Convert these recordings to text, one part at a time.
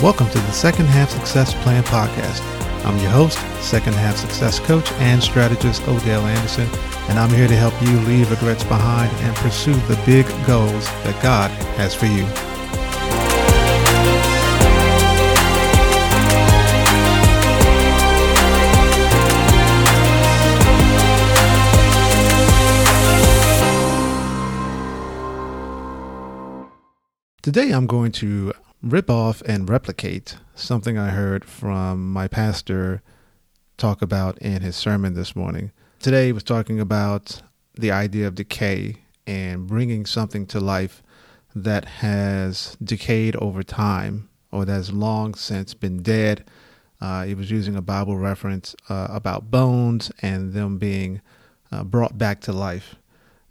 Welcome to the Second Half Success Plan Podcast. I'm your host, Second Half Success Coach and Strategist Odell Anderson, and I'm here to help you leave regrets behind and pursue the big goals that God has for you. Today I'm going to rip off and replicate something I heard from my pastor talk about in his sermon this morning. Today he was talking about the idea of decay and bringing something to life that has decayed over time or that has long since been dead. Uh, he was using a Bible reference uh, about bones and them being uh, brought back to life.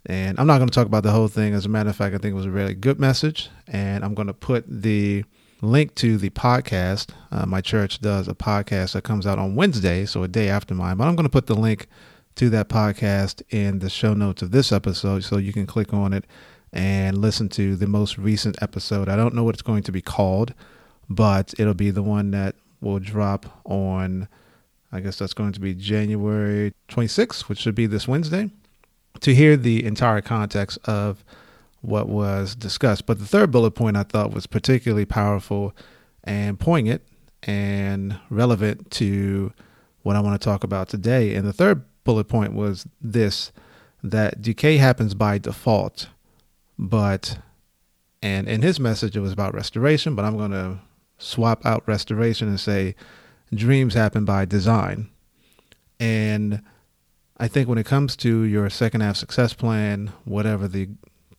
And I'm not going to talk about the whole thing. As a matter of fact, I think it was a really good message. And I'm going to put the link to the podcast. Uh, my church does a podcast that comes out on Wednesday, so a day after mine. But I'm going to put the link to that podcast in the show notes of this episode so you can click on it and listen to the most recent episode. I don't know what it's going to be called, but it'll be the one that will drop on, I guess that's going to be January 26th, which should be this Wednesday to hear the entire context of what was discussed. But the third bullet point I thought was particularly powerful and poignant and relevant to what I want to talk about today. And the third bullet point was this that decay happens by default, but and in his message it was about restoration, but I'm going to swap out restoration and say dreams happen by design. And I think when it comes to your second half success plan, whatever the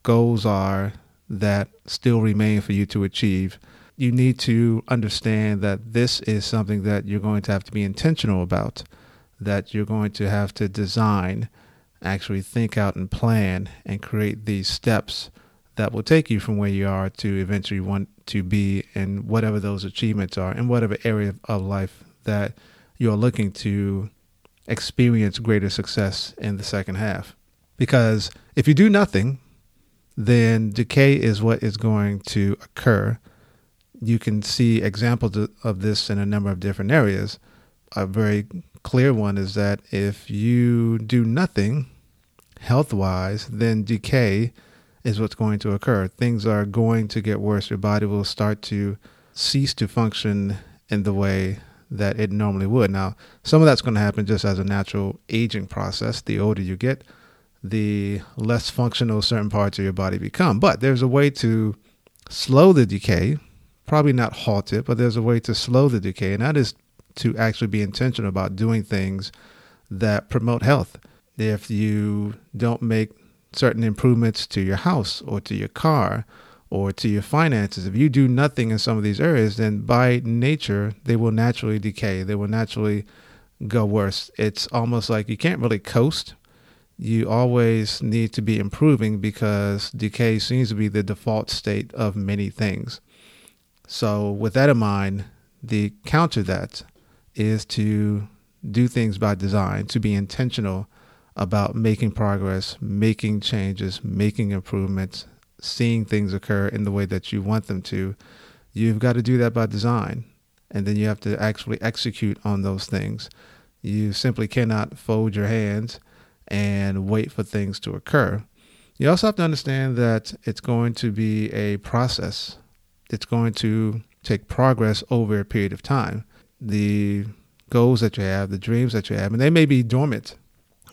goals are that still remain for you to achieve, you need to understand that this is something that you're going to have to be intentional about, that you're going to have to design, actually think out and plan and create these steps that will take you from where you are to eventually want to be in whatever those achievements are in whatever area of life that you're looking to experience greater success in the second half. Because if you do nothing, then decay is what is going to occur. You can see examples of this in a number of different areas. A very clear one is that if you do nothing health wise, then decay is what's going to occur. Things are going to get worse. Your body will start to cease to function in the way that it normally would. Now, some of that's going to happen just as a natural aging process. The older you get, the less functional certain parts of your body become. But there's a way to slow the decay, probably not halt it, but there's a way to slow the decay, and that is to actually be intentional about doing things that promote health. If you don't make certain improvements to your house or to your car, or to your finances. If you do nothing in some of these areas, then by nature, they will naturally decay. They will naturally go worse. It's almost like you can't really coast. You always need to be improving because decay seems to be the default state of many things. So, with that in mind, the counter that is to do things by design, to be intentional about making progress, making changes, making improvements, seeing things occur in the way that you want them to, you've got to do that by design. And then you have to actually execute on those things. You simply cannot fold your hands and wait for things to occur. You also have to understand that it's going to be a process. It's going to take progress over a period of time. The goals that you have, the dreams that you have, and they may be dormant.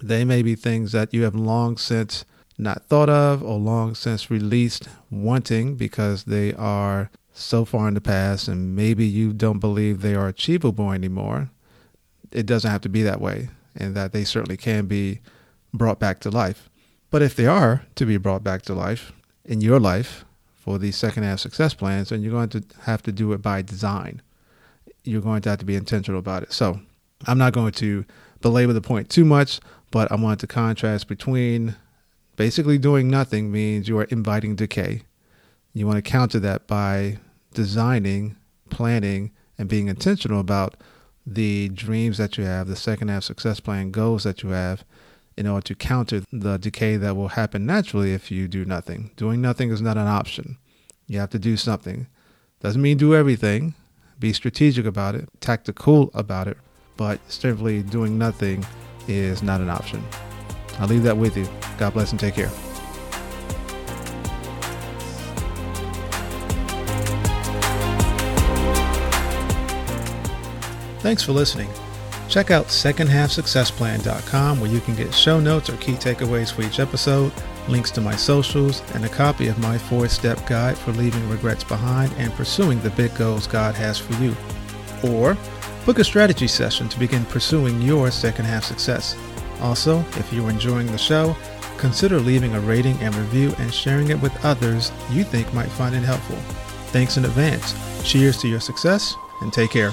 They may be things that you have long since not thought of or long since released wanting because they are so far in the past and maybe you don't believe they are achievable anymore. It doesn't have to be that way, and that they certainly can be brought back to life. But if they are to be brought back to life in your life for the second half success plans, then you're going to have to do it by design. You're going to have to be intentional about it. So I'm not going to belabor the point too much, but I want to contrast between Basically, doing nothing means you are inviting decay. You want to counter that by designing, planning, and being intentional about the dreams that you have, the second half success plan goals that you have, in order to counter the decay that will happen naturally if you do nothing. Doing nothing is not an option. You have to do something. Doesn't mean do everything, Be strategic about it, tactical about it, but simply doing nothing is not an option. I'll leave that with you. God bless and take care. Thanks for listening. Check out secondhalfsuccessplan.com where you can get show notes or key takeaways for each episode, links to my socials, and a copy of my four step guide for leaving regrets behind and pursuing the big goals God has for you. Or book a strategy session to begin pursuing your second half success. Also, if you're enjoying the show, consider leaving a rating and review and sharing it with others you think might find it helpful. Thanks in advance. Cheers to your success and take care.